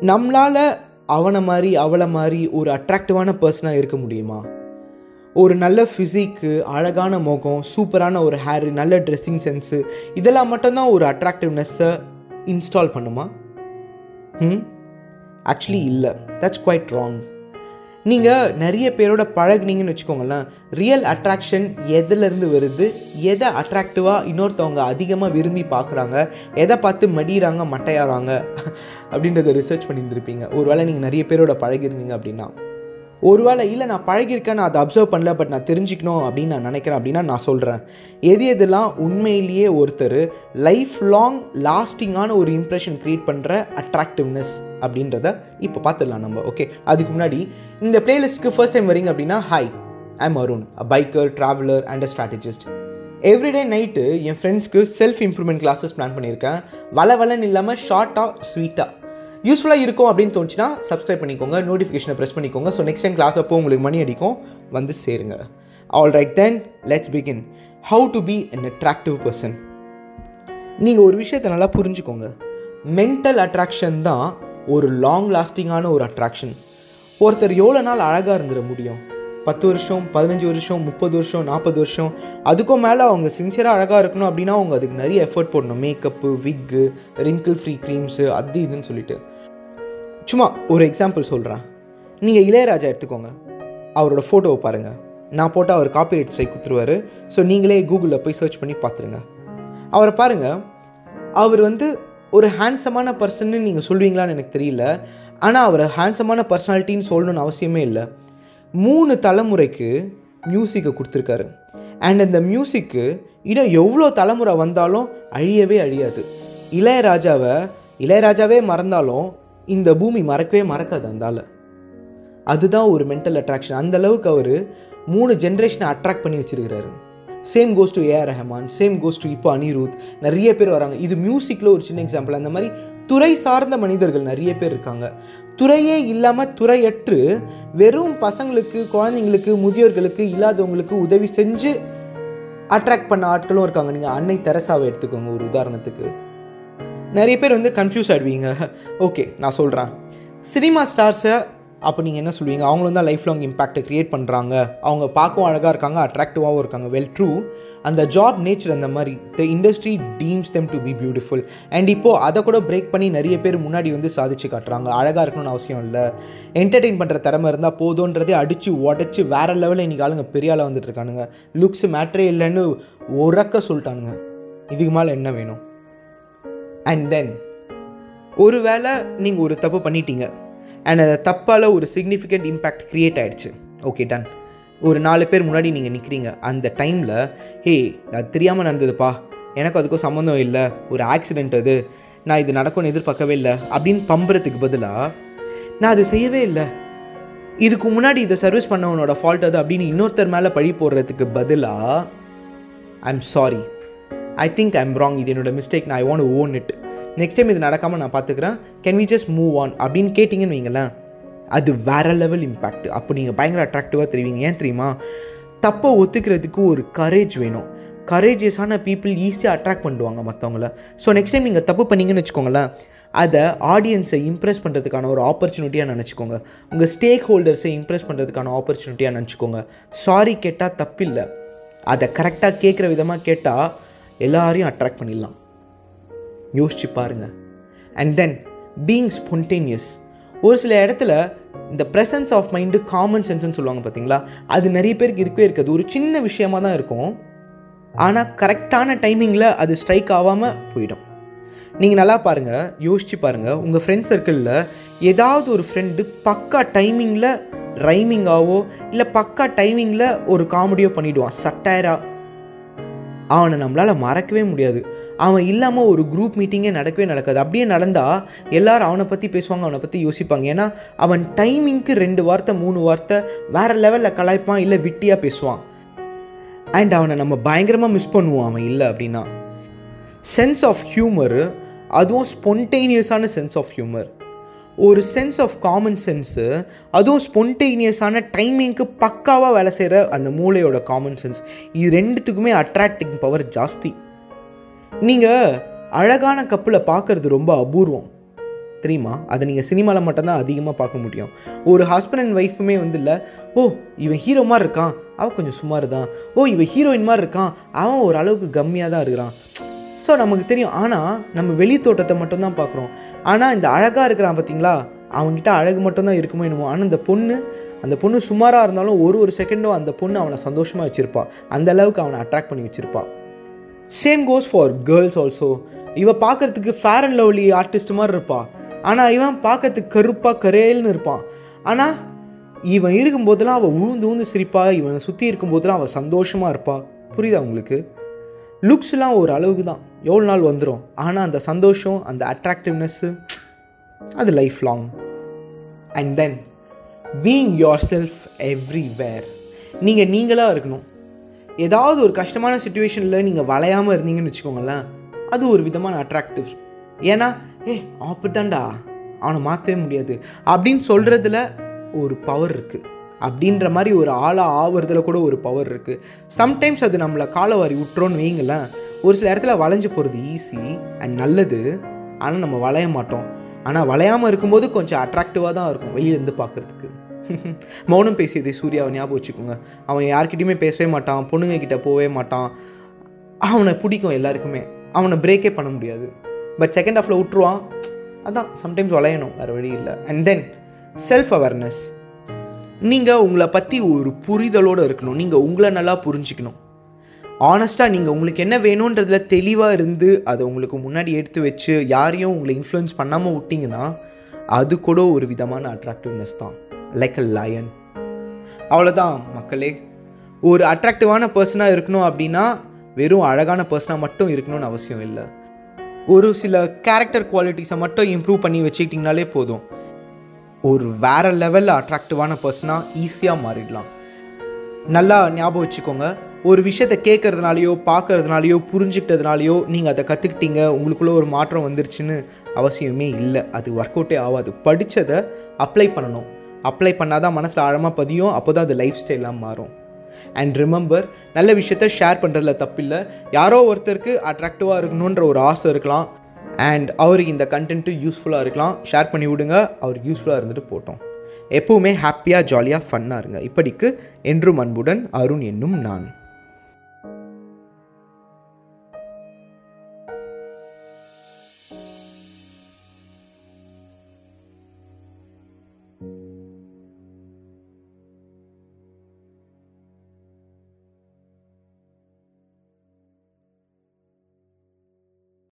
நம்மளால் அவனை மாதிரி அவளை மாதிரி ஒரு அட்ராக்டிவான பர்சனாக இருக்க முடியுமா? ஒரு நல்ல ஃபிசிக்கு அழகான முகம் சூப்பரான ஒரு ஹேர் நல்ல ட்ரெஸ்ஸிங் சென்ஸு இதெல்லாம் மட்டும்தான் ஒரு அட்ராக்டிவ்னஸ்ஸை இன்ஸ்டால் பண்ணுமா? ம் ஆக்சுவலி இல்லை. தட்ஸ் குவைட் ராங் நீங்கள் நிறைய பேரோட பழகுனீங்கன்னு வச்சுக்கோங்களேன். ரியல் அட்ராக்ஷன் எதுலேருந்து வருது? எதை அட்ராக்டிவாக இன்னொருத்தவங்க அதிகமாக விரும்பி பார்க்குறாங்க? எதை பார்த்து மடிகிறாங்க மட்டையாகிறாங்க அப்படின்றத ரிசர்ச் பண்ணியிருந்திருப்பீங்க. ஒருவேளை நீங்கள் நிறைய பேரோட பழகிருந்தீங்க அப்படின்னா. ஒருவேளை இல்லை நான் பழகியிருக்கேன் நான் அதை அப்சர்வ் பண்ணல பட் நான் தெரிஞ்சுக்கணும் அப்படின்னு நான் நினைக்கிறேன் அப்படின்னா நான் சொல்கிறேன் எது எதுலாம் உண்மையிலேயே ஒருத்தர் லைஃப் லாங் லாஸ்டிங்கான ஒரு இம்ப்ரெஷன் க்ரியேட் பண்ணுற அட்ராக்டிவ்னஸ் அப்படின்றத இப்போ பார்த்துடலாம் நம்ம ஓகே அதுக்கு முன்னாடி இந்த பிளேலிஸ்ட்க்கு ஃபர்ஸ்ட் டைம் வரீங்க அப்படின்னா hi I'm Arun a biker traveller and a strategist everyday night என் ஃப்ரெண்ட்ஸ்க்கு செல்ஃப் இம்ப்ரூவ்மெண்ட் கிளாஸஸ் பிளான் பண்ணியிருக்கேன். வள வளன்னு இல்லாமல் ஷார்ட்டாக ஸ்வீட்டாக யூஸ்ஃபுல்லாக இருக்கும் அப்படின்னு தோணுச்சுன்னா சப்ஸ்கிரைப் பண்ணிக்கோங்க நோட்டிஃபிகேஷனை ப்ரெஸ் பண்ணிக்கோங்க. ஸோ நெக்ஸ்ட் டைம் கிளாஸ் அப்போ உங்களுக்கு மணி அடிக்கும் வந்து சேருங்க. All right then let's begin how to be an attractive person நீங்கள் ஒரு விஷயத்தை நல்லா புரிஞ்சுக்கோங்க. மென்டல் அட்ராக்ஷன் தான் ஒரு லாங் லாஸ்டிங்கான ஒரு அட்ராக்ஷன் ஒருத்தர் எவ்வளோ நாள் அழகாக இருந்துட முடியும்? பத்து வருஷம் பதினஞ்சு வருஷம் முப்பது வருஷம் நாற்பது வருஷம் அதுக்கும் மேலே அவங்க சின்சியராக அழகாக இருக்கணும் அப்படின்னா அவங்க அதுக்கு நிறைய எஃபர்ட் போடணும். மேக்கப்பு விக்கு ரிங்கிள் ஃப்ரீ க்ரீம்ஸு அது இதுன்னு சொல்லிட்டு. சும்மா ஒரு எக்ஸாம்பிள் சொல்கிறேன் நீங்கள் இளையராஜா எடுத்துக்கோங்க. அவரோட ஃபோட்டோவை பாருங்கள் நான் போட்டால் அவர் காப்பிரைட் ஸ்ட்ரைக் குத்துருவார் ஸோ நீங்களே கூகுளில் போய் சர்ச் பண்ணி பார்த்துருங்க. அவரை பாருங்கள் அவர் வந்து ஒரு ஹேண்ட்ஸமான பர்சன்னு நீங்கள் சொல்வீங்களான்னு எனக்கு தெரியல. ஆனால் அவர் ஹேண்ட்ஸமான பர்சனாலிட்டின்னு சொல்லணும்னு அவசியமே இல்லை. மூணு தலைமுறைக்கு மியூசிக்கை கொடுத்துருக்காரு. அண்ட் அந்த மியூசிக்கு இன்னும் எவ்வளோ தலைமுறை வந்தாலும் அழியவே அழியாது. இளையராஜாவை இளையராஜாவே மறந்தாலும் இந்த பூமி மறக்கவே மறக்காது அந்தால அதுதான் ஒரு மென்டல் அட்ராக்ஷன் அந்த அளவுக்கு அவர் மூணு ஜென்ரேஷனை அட்ராக்ட் பண்ணி வச்சிருக்கிறாரு. Same goes to AR Rahman same goes to இப்போ அனிருத் நிறைய பேர் வராங்க. இது மியூசிக்கில் ஒரு சின்ன எக்ஸாம்பிள் அந்த மாதிரி துறை சார்ந்த மனிதர்கள் நிறைய பேர் இருக்காங்க. துறையே இல்லாமல் துறையற்று வெறும் பசங்களுக்கு குழந்தைங்களுக்கு முதியோர்களுக்கு இல்லாதவங்களுக்கு உதவி செஞ்சு அட்ராக்ட் பண்ண ஆட்களும் இருக்காங்க. நீங்கள் அன்னை தெரசாவை எடுத்துக்கோங்க ஒரு உதாரணத்துக்கு. நிறைய பேர் வந்து கன்ஃபியூஸ் ஆகிடுவீங்க ஓகே நான் சொல்கிறேன் சினிமா ஸ்டார்ஸை அப்போ நீங்கள் என்ன சொல்லுவீங்க? அவங்களும் தான் லைஃப் லாங் இம்பாக்டை க்ரியேட் பண்ணுறாங்க அவங்க பார்க்கவும் அழகாக இருக்காங்க அட்ராக்டிவாகவும் இருக்காங்க. வெல் ட்ரூ அந்த ஜாப் நேச்சர் அந்த மாதிரி the industry deems them to be beautiful and இப்போது அதை கூட பிரேக் பண்ணி நிறைய பேர் முன்னாடி வந்து சாதிச்சு காட்டுறாங்க. அழகாக இருக்கணும்னு அவசியம் இல்லை. என்டர்டெயின் பண்ணுற திறமை இருந்தால் போதுன்றதே அடித்து உடச்சி வேற லெவலில் இன்றைக்கி ஆளுங்க பெரிய ஆளாக வந்துட்டு இருக்கானுங்க. லுக்ஸ் மேட்ரே இல்லைன்னு உறக்க சொல்லிட்டானுங்க. இதுக்கு மேலே என்ன வேணும்? அண்ட் தென் ஒருவேளை நீங்கள் ஒரு தப்பு பண்ணிட்டீங்க. அண்ட் அந்த uh, தப்பால் ஒரு சிக்னிஃபிகண்ட் இம்பேக்ட் க்ரியேட் ஆகிடுச்சு ஓகே டன் ஒரு நாலு பேர் முன்னாடி நீங்கள் நிற்கிறீங்க அந்த டைமில் ஹே அது தெரியாமல் நடந்ததுப்பா. எனக்கு அதுக்கும் சம்மந்தம் இல்லை. ஒரு ஆக்சிடெண்ட் அது. நான் இது நடக்கும்னு எதிர்பார்க்கவே இல்லை. அப்படின்னு பம்புறதுக்கு பதிலாக நான் அது செய்யவே இல்லை. இதுக்கு முன்னாடி இதை சர்வீஸ் பண்ணவனோட ஃபால்ட் அது அப்படின்னு இன்னொருத்தர் மேலே பழி போடுறதுக்கு பதிலாக I am sorry I think I am wrong இது என்னோட மிஸ்டேக் நான் I want own it next time இது நடக்காமல் நான் பார்த்துக்கிறேன் can we just move on அப்படின்னு கேட்டிங்கன்னு வைங்களேன். அது வேற லெவல் இம்பேக்ட் அப்போ நீங்கள் பயங்கர அட்ராக்டிவாக தெரிவிங்க. ஏன் தெரியுமா? தப்பை ஒத்துக்கிறதுக்கு ஒரு கரேஜ் வேணும். கரேஜியஸான பீப்புள் ஈஸியாக அட்ராக்ட் பண்ணுவாங்க மற்றவங்கள ஸோ நெக்ஸ்ட் டைம் நீங்கள் தப்பு பண்ணீங்கன்னு வச்சுக்கோங்களேன். அதை ஆடியன்ஸை இம்ப்ரெஸ் பண்ணுறதுக்கான ஒரு ஆப்பர்ச்சுனிட்டியாக நினச்சிக்கோங்க. உங்கள் ஸ்டேக் ஹோல்டர்ஸை இம்ப்ரெஸ் பண்ணுறதுக்கான ஆப்பர்ச்சுனிட்டியாக நினச்சிக்கோங்க. சாரி கேட்டால் தப்பில்லை. அதை கரெக்டாக கேட்குற விதமாக கேட்டால் எல்லாரையும் அட்ராக்ட் பண்ணிடலாம். யோசிச்சு பாருங்கள் அண்ட் தென் பீயிங் ஸ்பொன்டேனியஸ் ஒரு சில இடத்துல இந்த ப்ரெசன்ஸ் ஆஃப் மைண்டு காமன் சென்ஸ்னு சொல்லுவாங்க பார்த்தீங்களா அது நிறைய பேருக்கு இருக்கவே இருக்காது. ஒரு சின்ன விஷயமாக தான் இருக்கும். ஆனால் கரெக்டான டைமிங்கில் அது ஸ்ட்ரைக் ஆகாமல் போயிடும். நீங்கள் நல்லா பாருங்கள் யோசிச்சு பாருங்கள் உங்கள் ஃப்ரெண்ட் சர்க்கிளில் ஏதாவது ஒரு ஃப்ரெண்டு பக்கா டைமிங்கில் ரைமிங்காவோ இல்லை பக்கா டைமிங்கில் ஒரு காமெடியோ பண்ணிவிடுவான் சட்டையராக அவனை நம்மளால் மறக்கவே முடியாது. அவன் இல்லாமல் ஒரு குரூப் மீட்டிங்கே நடக்கவே நடக்காது. அப்படியே நடந்தால் எல்லாரும் அவனை பற்றி பேசுவாங்க அவனை பற்றி யோசிப்பாங்க. ஏன்னா அவன் டைமிங்க்கு ரெண்டு வார்த்தை மூணு வார்த்தை வேறு லெவலில் கலாய்ப்பான் இல்லை விட்டியாக பேசுவான். அண்ட் அவனை நம்ம பயங்கரமாக மிஸ் பண்ணுவோம் அவன் இல்லை அப்படின்னா. சென்ஸ் ஆஃப் ஹியூமரு அதுவும் ஸ்பொன்டேனியஸான சென்ஸ் ஆஃப் ஹியூமர் ஒரு சென்ஸ் ஆஃப் காமன் சென்ஸு அதுவும் ஸ்பொன்டேனியஸான டைமிங்க்கு பக்காவாக வேலை செய்கிற அந்த மூளையோட காமன் சென்ஸ் இது ரெண்டுத்துக்குமே அட்ராக்டிங் பவர் ஜாஸ்தி. நீங்கள் அழகான கப்பில் பார்க்குறது ரொம்ப அபூர்வம். தெரியுமா? அதை நீங்கள் சினிமாவில் மட்டும்தான் அதிகமாக பார்க்க முடியும். ஒரு ஹஸ்பண்ட் அண்ட் ஒய்ஃபுமே வந்து இல்லை ஓ இவன் ஹீரோ மாதிரி இருக்கான் அவன் கொஞ்சம் சுமார் தான் ஓ இவன் ஹீரோயின் மாதிரி இருக்கான் அவன் ஒரு அளவுக்கு கம்மியாக தான் இருக்கிறான். ஸோ நமக்கு தெரியும். ஆனால் நம்ம வெளி தோட்டத்தை மட்டும்தான் பார்க்குறோம். ஆனால் இந்த அழகாக இருக்கிறான் பார்த்தீங்களா அவன்கிட்ட அழகு மட்டும்தான் இருக்குமோ என்னமோ. ஆனால் இந்த பொண்ணு அந்த பொண்ணு சுமாராக இருந்தாலும் ஒரு ஒரு செகண்டும் அந்த பொண்ணு அவனை சந்தோஷமாக வச்சுருப்பாள் அந்த அளவுக்கு அவனை அட்ராக்ட் பண்ணி வச்சுருப்பாள் same goes for girls also இவ பார்க்கறதுக்கு ஃபேர் அண்ட் லவ்லி ஆர்டிஸ்ட் மாதிரி இருப்பாள் ஆனால் இவன் பார்க்கறதுக்கு கருப்பாக கரேல்னு இருப்பான் ஆனால் இவன் இருக்கும்போதெல்லாம் அவள் உழுந்து உழுந்து சிரிப்பா இவனை சுற்றி இருக்கும்போதெல்லாம் அவள் சந்தோஷமாக இருப்பாள் புரியுதா உங்களுக்கு? லுக்ஸ்லாம் ஒரு அளவுக்கு தான். எவ்வளோ நாள் வந்துடும் ஆனால் அந்த சந்தோஷம் அந்த அட்ராக்டிவ்னஸ்ஸு அது life long and then being yourself everywhere நீங்கள் நீங்களாக இருக்கணும். ஏதாவது ஒரு கஷ்டமான சுச்சுவேஷனில் நீங்கள் வளையாமல் இருந்தீங்கன்னு வச்சுக்கோங்களேன் அது ஒரு விதமான அட்ராக்டிவ் ஏன்னா ஏ அப்படித்தான்டா அவனை மாற்றவே முடியாது. அப்படின்னு சொல்கிறதுல ஒரு பவர் இருக்குது அப்படின்ற மாதிரி ஒரு ஆளாக ஆவறதுல கூட ஒரு பவர் இருக்குது சம்டைம்ஸ் அது நம்மளை காலவாரி விட்டுறோன்னு வைங்களேன் ஒரு சில இடத்துல வளைஞ்சு போகிறது ஈஸி அண்ட் நல்லது. ஆனால் நம்ம வளைய மாட்டோம். ஆனால் வளையாமல் இருக்கும்போது கொஞ்சம் அட்ராக்டிவாக தான் இருக்கும் வெளியிலேருந்து பார்க்குறதுக்கு மௌனம் பேசியதை சூர்யாவை ஞாபகம் வச்சுக்கோங்க. அவன் யார்கிட்டையுமே பேசவே மாட்டான். பொண்ணுங்க கிட்டே போகவே மாட்டான். அவனை பிடிக்கும் எல்லாருக்குமே. அவனை பிரேக்கே பண்ண முடியாது. பட் செகண்ட் ஹாஃபில் விட்டுருவான். அதான் சம்டைம்ஸ் வளையணும். வேறு வழி இல்லை. அண்ட் தென் செல்ஃப் அவேர்னஸ் நீங்கள் உங்களை பற்றி ஒரு புரிதலோடு இருக்கணும். நீங்கள் உங்களை நல்லா புரிஞ்சிக்கணும். ஆனஸ்ட்டாக நீங்கள் உங்களுக்கு என்ன வேணுன்றதில் தெளிவாக இருந்து அதை உங்களுக்கு முன்னாடி எடுத்து வச்சு யாரையும் உங்களை இன்ஃப்ளூயன்ஸ் பண்ணாமல் விட்டிங்கன்னா அது கூட ஒரு விதமான அட்ராக்டிவ்னஸ் தான். லைக் அ லயன் அவ்வளோதான் மக்களே. ஒரு அட்ராக்டிவான பர்சனாக இருக்கணும் அப்படின்னா வெறும் அழகான பர்சனாக மட்டும் இருக்கணும்னு அவசியம் இல்லை. ஒரு சில கேரக்டர் குவாலிட்டிஸை மட்டும் இம்ப்ரூவ் பண்ணி வச்சுக்கிட்டிங்கனாலே போதும். ஒரு வேற லெவலில் அட்ராக்டிவான பர்சனாக ஈஸியாக மாறிடலாம். நல்லா ஞாபகம் வச்சுக்கோங்க. ஒரு விஷயத்தை கேட்கறதுனாலையோ பார்க்கறதுனாலையோ புரிஞ்சுக்கிட்டதுனாலையோ நீங்கள் அதை கற்றுக்கிட்டீங்க உங்களுக்குள்ளே ஒரு மாற்றம் வந்துருச்சுன்னு அவசியமே இல்லை. அது ஒர்க் அவுட்டே ஆகாது. படித்ததை அப்ளை பண்ணணும். அப்ளை பண்ணால் தான் மனசில் ஆழமாக பதியும் அப்போ தான் அது லைஃப் ஸ்டைலாக மாறும். அண்ட் ரிமெம்பர் நல்ல விஷயத்த ஷேர் பண்ணுறதுல தப்பில்லை. யாரோ ஒருத்தருக்கு அட்ராக்டிவாக இருக்கணுன்ற ஒரு ஆசை இருக்கலாம். அண்ட் அவருக்கு இந்த கண்டென்ட்டு யூஸ்ஃபுல்லாக இருக்கலாம். ஷேர் பண்ணி விடுங்க அவருக்கு யூஸ்ஃபுல்லாக இருந்துட்டு போட்டோம். எப்போவுமே ஹாப்பியாக ஜாலியாக ஃபன்னாக இருங்க. இப்படிக்கு என்றும் அன்புடன் அருண் என்னும் நான்.